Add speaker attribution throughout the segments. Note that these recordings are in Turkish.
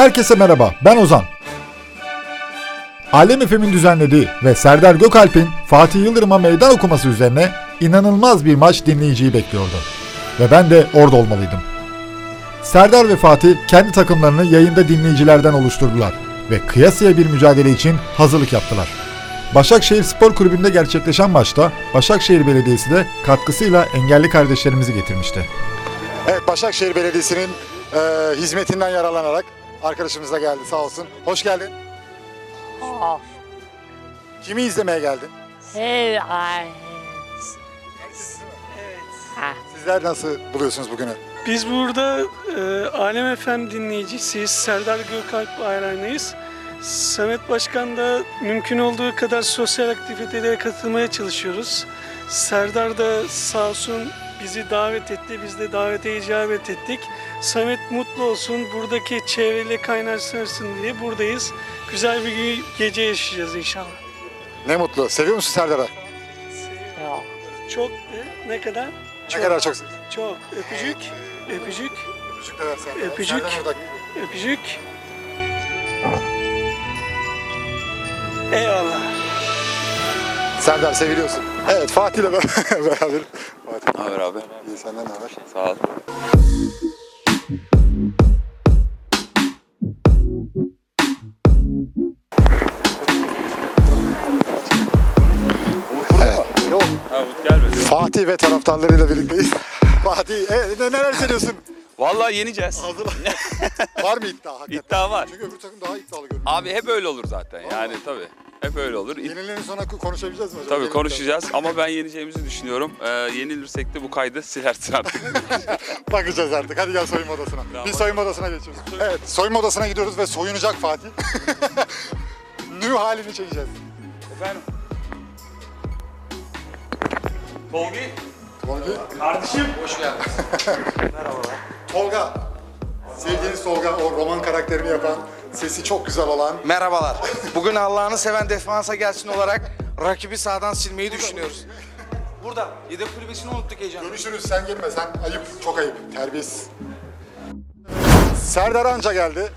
Speaker 1: Herkese merhaba, ben Ozan. Alem Efem'in düzenlediği ve Serdar Gökalp'in Fatih Yıldırım'a meydan okuması üzerine inanılmaz bir maç dinleyiciyi bekliyordu. Ve ben de orada olmalıydım. Serdar ve Fatih kendi takımlarını yayında dinleyicilerden oluşturdular ve kıyasıya bir mücadele için hazırlık yaptılar. Başakşehir Spor Kulübü'nde gerçekleşen maçta Başakşehir Belediyesi de katkısıyla engelli kardeşlerimizi getirmişti.
Speaker 2: Evet Başakşehir Belediyesi'nin e, hizmetinden yararlanarak arkadaşımız da geldi sağ olsun. Hoş geldin. Kimi izlemeye geldin?
Speaker 3: Hey, ay.
Speaker 2: Sizler nasıl buluyorsunuz bugünü?
Speaker 4: Biz burada e, Alem FM dinleyicisiyiz. Serdar Gökalp hayranıyız. Samet Başkan da mümkün olduğu kadar sosyal aktivitelere katılmaya çalışıyoruz. Serdar da sağ olsun bizi davet etti. Biz de davete icabet ettik. Samet mutlu olsun, buradaki çevreyle kaynaşsın diye buradayız. Güzel bir ge- gece yaşayacağız inşallah.
Speaker 2: Ne mutlu. Seviyor musun Serdar'ı?
Speaker 4: Çok, e, ne kadar?
Speaker 2: Ne kadar çok
Speaker 4: Çok. Öpücük, öpücük,
Speaker 2: Öpücük de ver Serdar.
Speaker 4: Öpücük.
Speaker 2: Serdar orada.
Speaker 4: öpücük. Eyvallah.
Speaker 2: Serdar seviliyorsun. Evet Fatih ile beraber. Fatih.
Speaker 5: Ne haber abi?
Speaker 2: İyi senden ne haber?
Speaker 5: Sağ ol.
Speaker 2: Yok.
Speaker 5: Gelmedi.
Speaker 2: Fatih ve taraftarlarıyla birlikteyiz. Fatih e, ne, neler hissediyorsun?
Speaker 5: Vallahi yeneceğiz.
Speaker 2: Var mı iddia hakikaten?
Speaker 5: İddia var.
Speaker 2: Çünkü öbür takım daha iddialı görünüyor.
Speaker 5: Abi hep öyle olur zaten. Yani tabii. Hep öyle olur.
Speaker 2: Yenilerin sonra konuşabileceğiz mi acaba?
Speaker 5: Tabii konuşacağız ama ben yeneceğimizi düşünüyorum. Ee, yenilirsek de bu kaydı silersin artık.
Speaker 2: Bakacağız artık. Hadi gel soyunma odasına.
Speaker 5: Tamam.
Speaker 2: Biz soyunma odasına geçiyoruz. Evet, soyunma odasına gidiyoruz ve soyunacak Fatih. Nü halini çekeceğiz.
Speaker 5: Efendim? Tolga.
Speaker 2: Tolga. Kardeşim. Hoş geldin. Merhabalar. Tolga. Tolga, o roman karakterini yapan, sesi çok güzel olan.
Speaker 6: Merhabalar. Bugün Allah'ını seven defansa gelsin olarak rakibi sağdan silmeyi düşünüyoruz. Burada. Yedek kulübesini unuttuk heyecanla.
Speaker 2: Görüşürüz, sen girme, sen ayıp, çok ayıp, terbiyesiz. Serdar Anca geldi.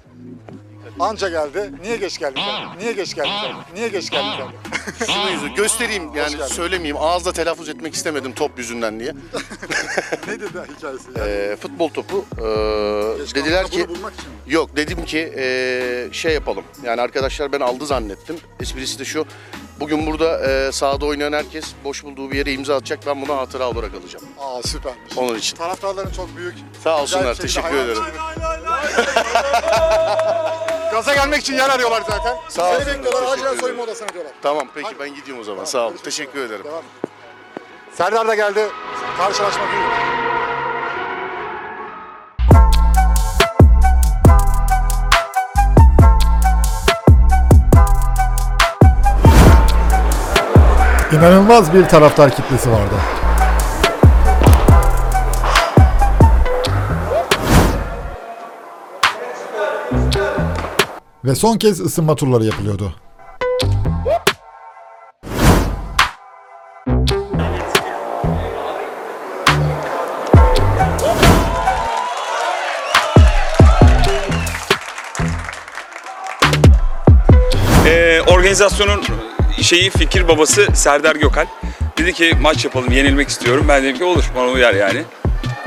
Speaker 2: Anca geldi. Niye geç geldin sen? Niye geç geldin sen? Niye geç geldin sen?
Speaker 7: Şunu yüzü göstereyim yani
Speaker 2: geldin.
Speaker 7: söylemeyeyim ağızla telaffuz etmek istemedim top yüzünden diye.
Speaker 2: ne dedi hikayesi? Yani
Speaker 7: Ee, futbol topu ee,
Speaker 2: geç
Speaker 7: dediler ki
Speaker 2: bunu bulmak için mi?
Speaker 7: yok dedim ki ee, şey yapalım yani arkadaşlar ben aldı zannettim. Esprisi de şu bugün burada ee, sahada oynayan herkes boş bulduğu bir yere imza atacak ben bunu hatıra olarak alacağım.
Speaker 2: Aa süpermiş.
Speaker 7: Onun için.
Speaker 2: Taraftarların çok büyük.
Speaker 7: Sağ olsunlar teşekkür
Speaker 2: hayal-
Speaker 7: ederim.
Speaker 2: Gaza gelmek için yer arıyorlar zaten.
Speaker 7: Sağ
Speaker 2: Seni
Speaker 7: olsunlar,
Speaker 2: bekliyorlar, acilen soyunma odasına diyorlar.
Speaker 7: Tamam peki ben gidiyorum o zaman sağ olun teşekkür ederim.
Speaker 2: Devam. Serdar da geldi. Karşılaşma büyük.
Speaker 1: İnanılmaz bir taraftar kitlesi vardı. Ve son kez ısınma turları yapılıyordu.
Speaker 5: Ee, organizasyonun şeyi fikir babası Serdar Gökal. Dedi ki maç yapalım yenilmek istiyorum. Ben dedim ki olur bana uyar yani.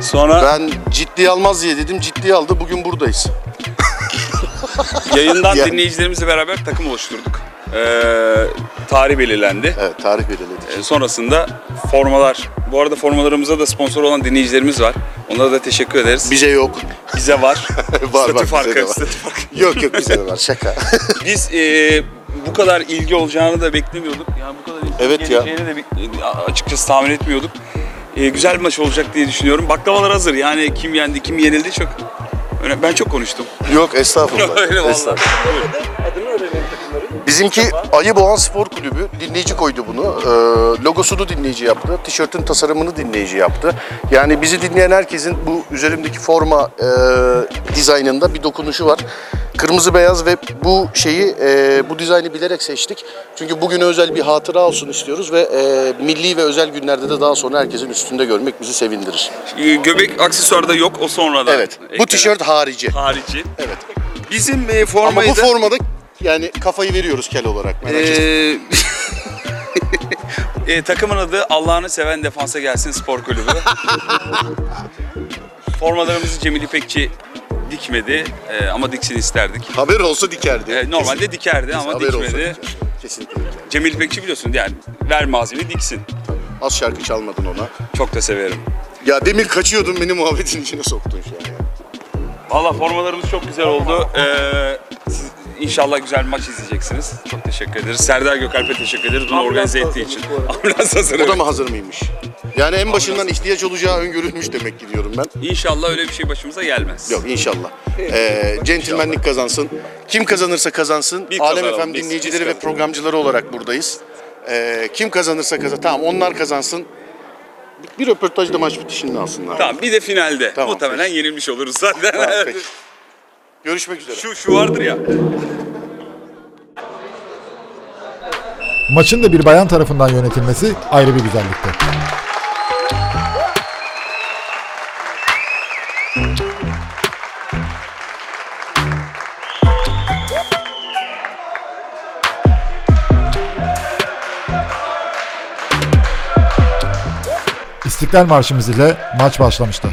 Speaker 5: Sonra
Speaker 7: Ben ciddiye almaz diye dedim ciddiye aldı bugün buradayız.
Speaker 5: Yayından
Speaker 7: Yani.
Speaker 5: dinleyicilerimizle beraber takım oluşturduk. Ee, tarih belirlendi.
Speaker 7: Evet tarih belirledik.
Speaker 5: Ee, sonrasında formalar. Bu arada formalarımıza da sponsor olan dinleyicilerimiz var. Onlara da teşekkür ederiz.
Speaker 7: Bize yok.
Speaker 5: Bize var.
Speaker 7: var
Speaker 5: Statü
Speaker 7: var bize
Speaker 5: farkı,
Speaker 7: de var.
Speaker 5: statü farkı.
Speaker 7: Yok yok bize de var şaka.
Speaker 5: Biz e, bu kadar ilgi olacağını da beklemiyorduk. Yani bu kadar ilgi
Speaker 7: Evet ya.
Speaker 5: geleceğini de bek- açıkçası tahmin etmiyorduk. E, güzel bir maç olacak diye düşünüyorum. Baklavalar hazır. Yani kim yendi, kim yenildi çok. Ben çok konuştum.
Speaker 7: Yok estağfurullah.
Speaker 5: Öyle vallahi.
Speaker 7: estağfurullah. Bizimki Ayı Boğan Spor Kulübü dinleyici koydu bunu. Ee, logosunu dinleyici yaptı. Tişörtün tasarımını dinleyici yaptı. Yani bizi dinleyen herkesin bu üzerimdeki forma e, dizaynında bir dokunuşu var. Kırmızı beyaz ve bu şeyi e, bu dizaynı bilerek seçtik. Çünkü bugüne özel bir hatıra olsun istiyoruz ve e, milli ve özel günlerde de daha sonra herkesin üstünde görmek bizi sevindirir.
Speaker 5: E, göbek aksesuarı da yok. O sonradan.
Speaker 7: Evet. Bu
Speaker 5: eklenen-
Speaker 7: tişört harici.
Speaker 5: harici.
Speaker 7: Evet.
Speaker 5: Bizim e,
Speaker 7: Ama
Speaker 5: formayı
Speaker 7: bu
Speaker 5: da...
Speaker 7: formada yani kafayı veriyoruz kel olarak. Merak.
Speaker 5: Ee, e, takımın adı Allah'ını seven defansa gelsin spor kulübü. Formalarımızı Cemil İpekçi dikmedi e, ama diksin isterdik.
Speaker 7: Haber olsa dikerdi.
Speaker 5: E, normalde
Speaker 7: Kesin.
Speaker 5: dikerdi ama
Speaker 7: haber olsa
Speaker 5: dikmedi.
Speaker 7: diker. Kesinlikle.
Speaker 5: Cemil İpekçi biliyorsun yani ver malzemeyi diksin.
Speaker 7: Az şarkı çalmadın ona.
Speaker 5: Çok da severim.
Speaker 7: Ya demin kaçıyordun beni muhabbetin içine soktun şu an ya.
Speaker 5: Valla formalarımız çok güzel oldu. Ee, siz inşallah güzel bir maç izleyeceksiniz. Çok teşekkür ederiz. Serdar Gökalp'e teşekkür ederiz bunu organize ettiği için. Ambulans hazır.
Speaker 7: O da
Speaker 5: evet.
Speaker 7: mı hazır mıymış? Yani en başından ihtiyaç olacağı öngörülmüş demek ki diyorum ben.
Speaker 5: İnşallah öyle bir şey başımıza gelmez.
Speaker 7: Yok inşallah. Ee, centilmenlik kazansın. Kim kazanırsa kazansın.
Speaker 5: Bir
Speaker 7: Alem
Speaker 5: kazanalım, biz-
Speaker 7: dinleyicileri
Speaker 5: biz
Speaker 7: ve
Speaker 5: kazanalım.
Speaker 7: programcıları olarak buradayız. Ee, kim kazanırsa kazan. Tamam onlar kazansın. Bir, bir röportajda maç bitişinde alsınlar.
Speaker 5: Tamam bir de finalde.
Speaker 7: Tamam,
Speaker 5: Muhtemelen yenilmiş oluruz zaten.
Speaker 7: Tamam, peki. Görüşmek üzere.
Speaker 5: şu, şu vardır ya.
Speaker 1: Maçın da bir bayan tarafından yönetilmesi ayrı bir güzellikti. İstiklal Marşımız ile maç başlamıştı.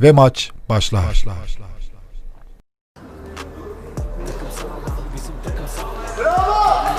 Speaker 1: ve maç başlar.
Speaker 8: başlar. Bravo!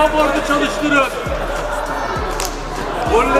Speaker 8: Mobordu çalıştırın. Golleri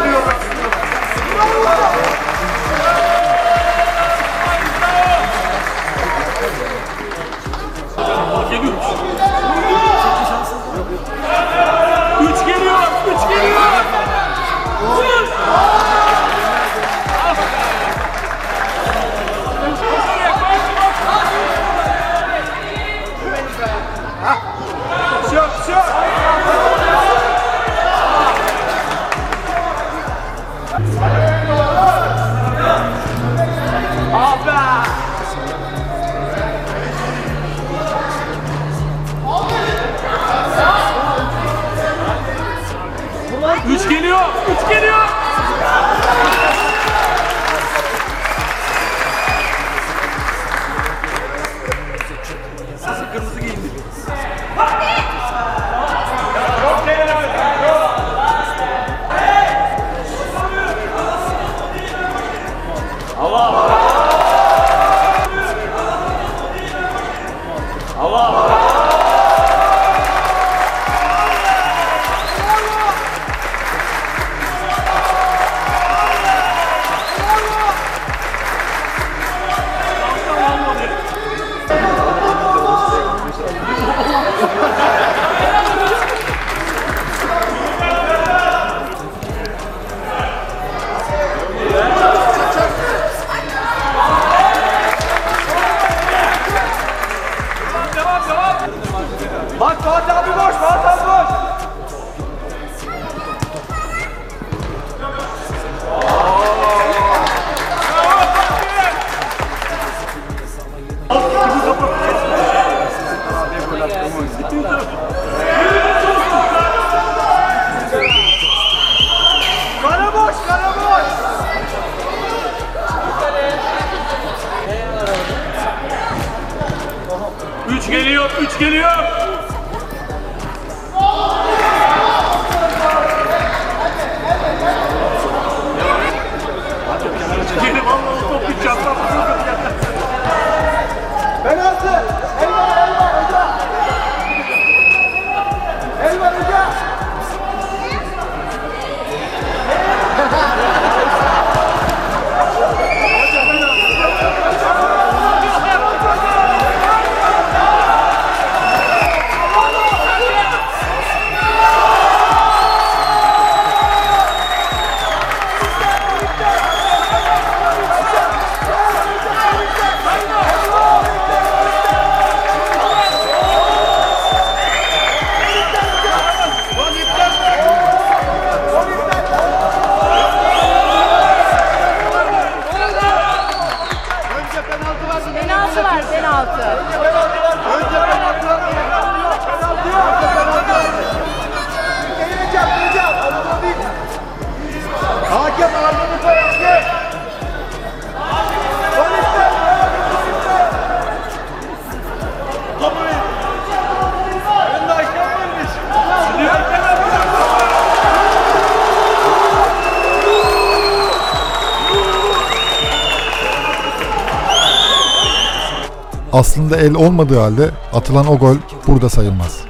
Speaker 1: aslında el olmadığı halde atılan o gol burada sayılmaz.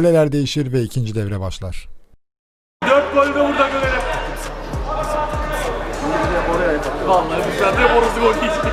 Speaker 8: müdahaleler değişir
Speaker 1: ve ikinci devre başlar.
Speaker 8: Dört golü de burada görelim. Vallahi bizden de borusu gol geçti.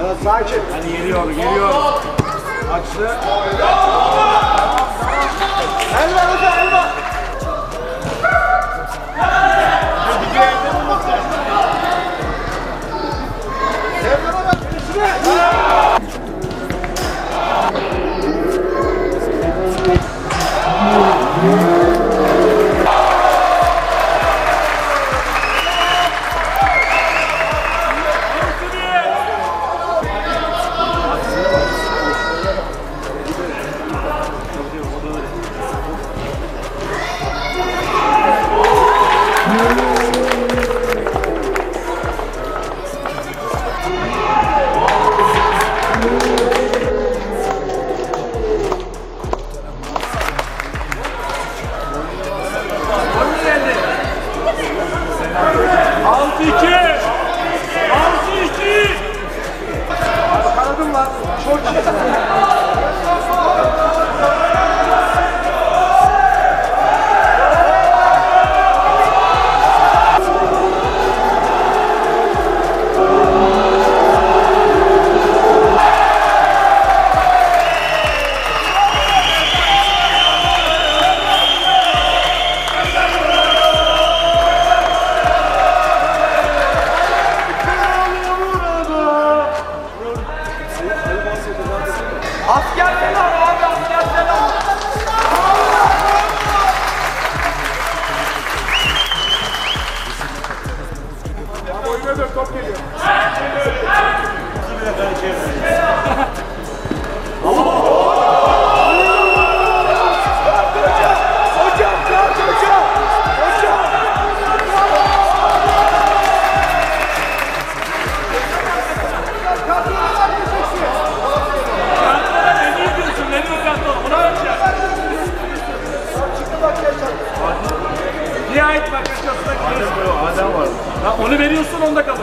Speaker 8: Evet, sakin. Hani geliyor, geliyor. Açtı. Elver hocam, elver. Sevdana bak, üstüne. sonunda
Speaker 1: kazandı.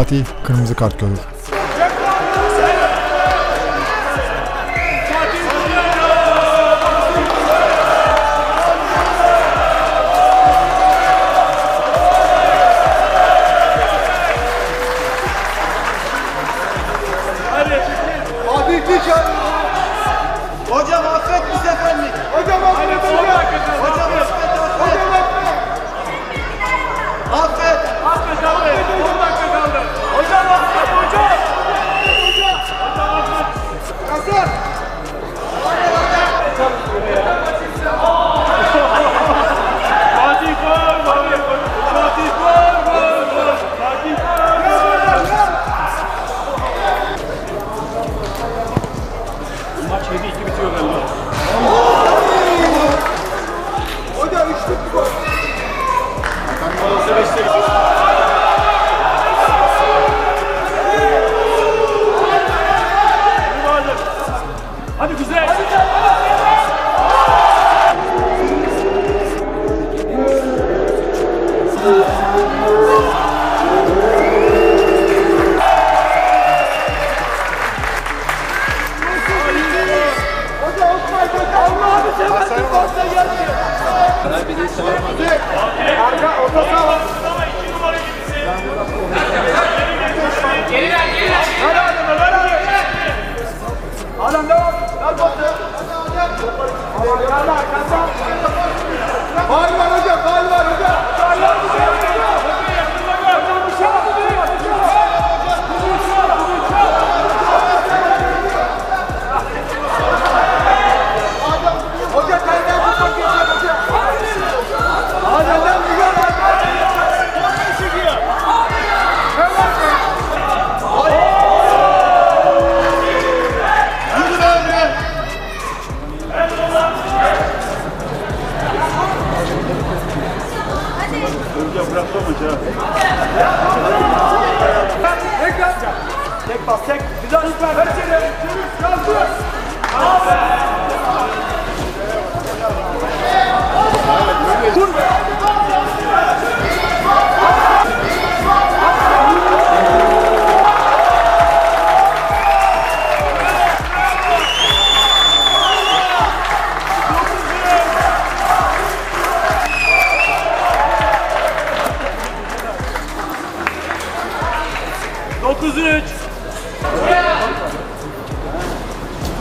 Speaker 1: Fatih kırmızı kart görür.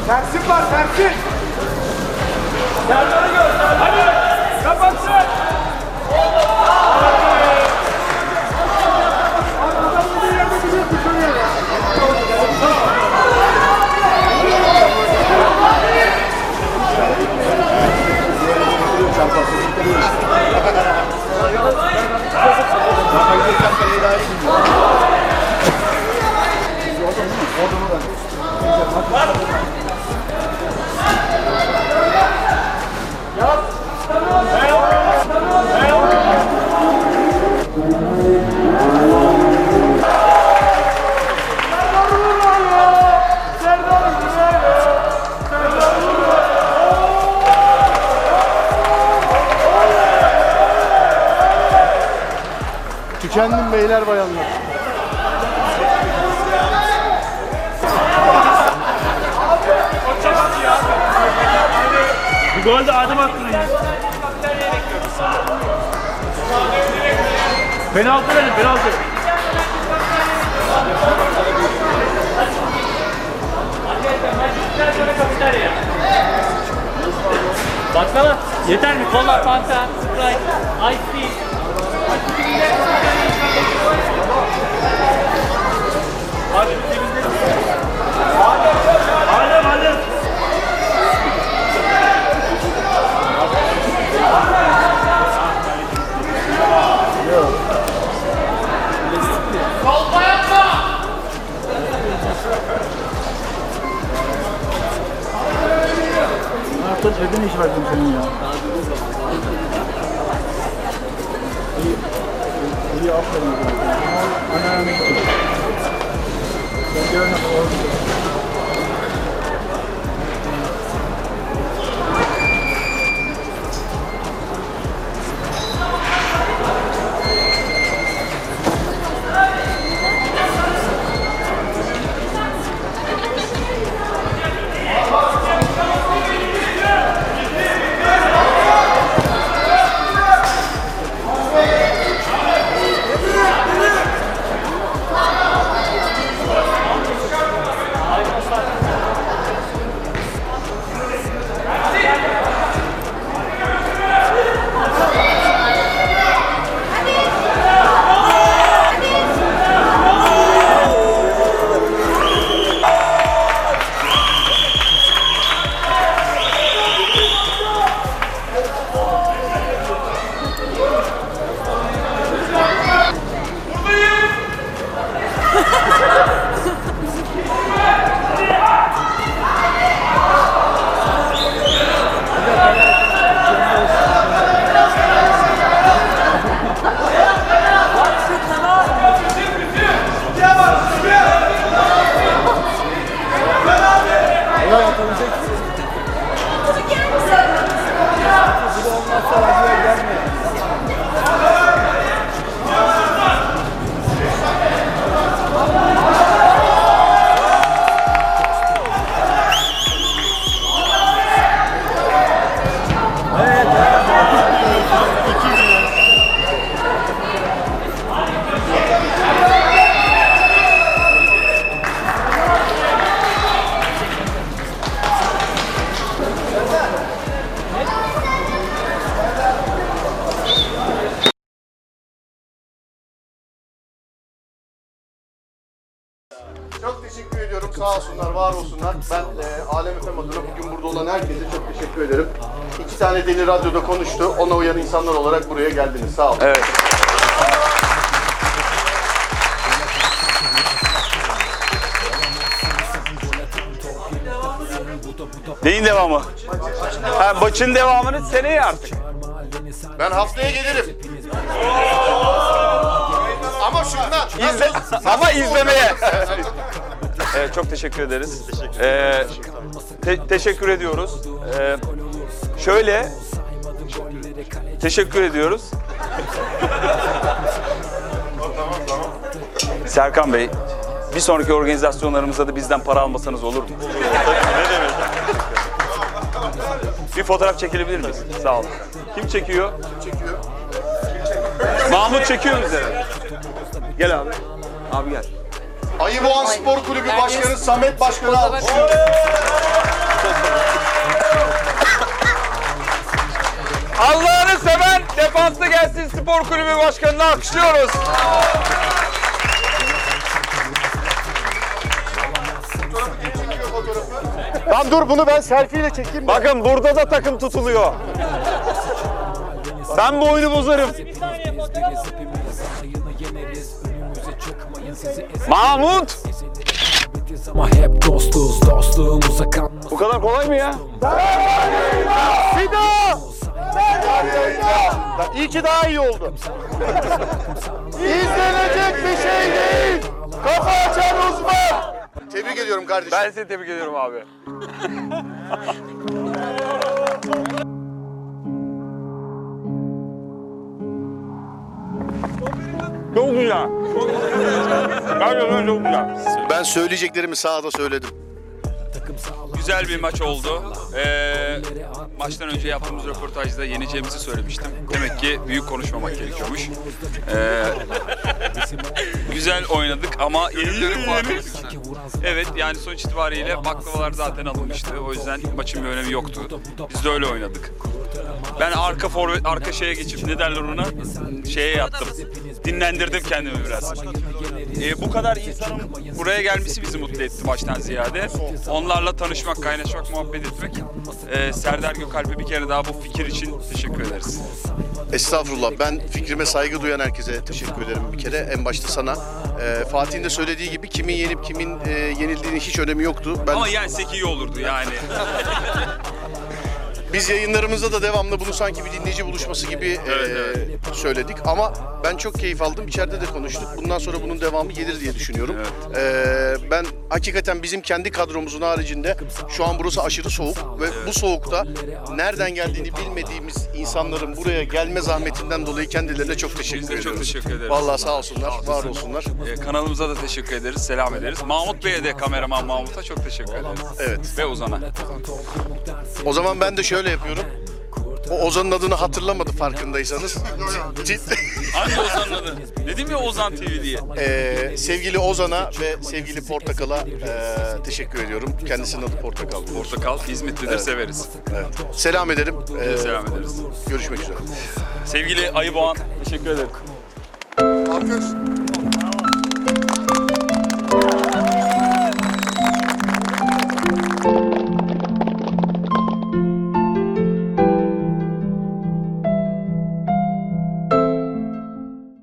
Speaker 8: Tersin var tersin. Serdar'ı gör. Hadi. Kapatsın.
Speaker 7: Tükendim beyler bayanlar.
Speaker 8: Bir gol de adım attın ya. Penaltı verin penaltı.
Speaker 3: Baksana. Yeter mi? Kola, Fanta, Sprite, Ice Tea.
Speaker 8: Ne iş verdin senin ya? İyi aferin. Anneanne gittim. Ben
Speaker 7: Deli radyoda konuştu. Ona uyan insanlar olarak buraya geldiniz. Sağ olun.
Speaker 5: Evet. Neyin devamı? Ha, maçın devamını seneye artık.
Speaker 7: Ben haftaya gelirim. Ama şundan.
Speaker 5: İzle, ama izlemeye. Evet, çok teşekkür ederiz. Ee, te- teşekkür ediyoruz. Ee, şöyle teşekkür ediyoruz. Serkan Bey, bir sonraki organizasyonlarımızda da bizden para almasanız olur mu? ne demek? Bir fotoğraf çekilebilir miyiz? Sağ olun. Kim çekiyor? çekiyor? Mahmut çekiyor bize. Gel abi. Abi gel.
Speaker 7: Ayıboğan Spor Kulübü Başkanı Samet Başkanı alkışlıyoruz.
Speaker 5: Allah'ını seven defanslı gelsin spor kulübü başkanını alkışlıyoruz.
Speaker 7: Lan dur bunu ben selfie ile çekeyim.
Speaker 8: Bakın burada da takım tutuluyor. Ben bu oyunu bozarım. Mahmut!
Speaker 9: Ama hep dostuz dostluğumuza kanmaz
Speaker 8: Bu kadar kolay mı ya?
Speaker 7: İyi ki daha iyi oldu. İzlenecek bir şey değil. Kafa açan uzman. Tebrik ediyorum kardeşim.
Speaker 5: Ben seni tebrik ediyorum abi.
Speaker 8: Çok güzel. Gerçekten çok güzel.
Speaker 7: Ben söyleyeceklerimi sahada söyledim.
Speaker 5: Güzel bir maç oldu. Ee, maçtan önce yaptığımız röportajda yeneceğimizi söylemiştim. Demek ki büyük konuşmamak gerekiyormuş. Ee, güzel oynadık ama yenilmenin farkı. Evet yani sonuç itibariyle baklavalar zaten alınmıştı. O yüzden maçın bir önemi yoktu. Biz de öyle oynadık. Ben arka forvet, arka şeye geçip ne derler ona? Şeye yattım. Dinlendirdim kendimi biraz. Ee, bu kadar insanın buraya gelmesi bizi mutlu etti baştan ziyade. Onlarla tanışmak, kaynaşmak, muhabbet etmek. Ee, Serdar Gökalp'e bir kere daha bu fikir için teşekkür ederiz.
Speaker 7: Estağfurullah. Ben fikrime saygı duyan herkese teşekkür ederim bir kere. En başta sana. Ee, Fatih'in de söylediği gibi kimin yenip kimin e, yenildiğinin hiç önemi yoktu. Ben
Speaker 5: Ama yensek iyi olurdu yani.
Speaker 7: Biz yayınlarımızda da devamlı bunu sanki bir dinleyici buluşması gibi e, söyledik. Ama ben çok keyif aldım. İçeride de konuştuk. Bundan sonra bunun devamı gelir diye düşünüyorum. E, ben hakikaten bizim kendi kadromuzun haricinde şu an burası aşırı soğuk ve bu soğukta nereden geldiğini bilmediğimiz insanların buraya gelme zahmetinden dolayı kendilerine çok teşekkür
Speaker 5: de çok
Speaker 7: ediyoruz.
Speaker 5: teşekkür ederiz.
Speaker 7: Vallahi sağ olsunlar, var olsunlar.
Speaker 5: Ee, kanalımıza da teşekkür ederiz, selam ederiz. Mahmut Bey'e de kameraman Mahmut'a çok teşekkür ederiz.
Speaker 7: Evet.
Speaker 5: Ve Ozan'a.
Speaker 7: O zaman ben de şöyle yapıyorum. O Ozan'ın adını hatırlamadı farkındaysanız.
Speaker 5: Hangi Ozan'ın adı? Dedim ya Ozan TV diye.
Speaker 7: Ee, sevgili Ozan'a ve sevgili Portakal'a e, teşekkür ediyorum. Kendisinin adı Portakal.
Speaker 5: Portakal İzmitlidir, severiz.
Speaker 7: Evet. Selam ederim. Ee,
Speaker 5: Selam ederiz.
Speaker 7: Görüşmek üzere.
Speaker 5: Sevgili Ayı Boğan, teşekkür ederim.
Speaker 2: Alkış.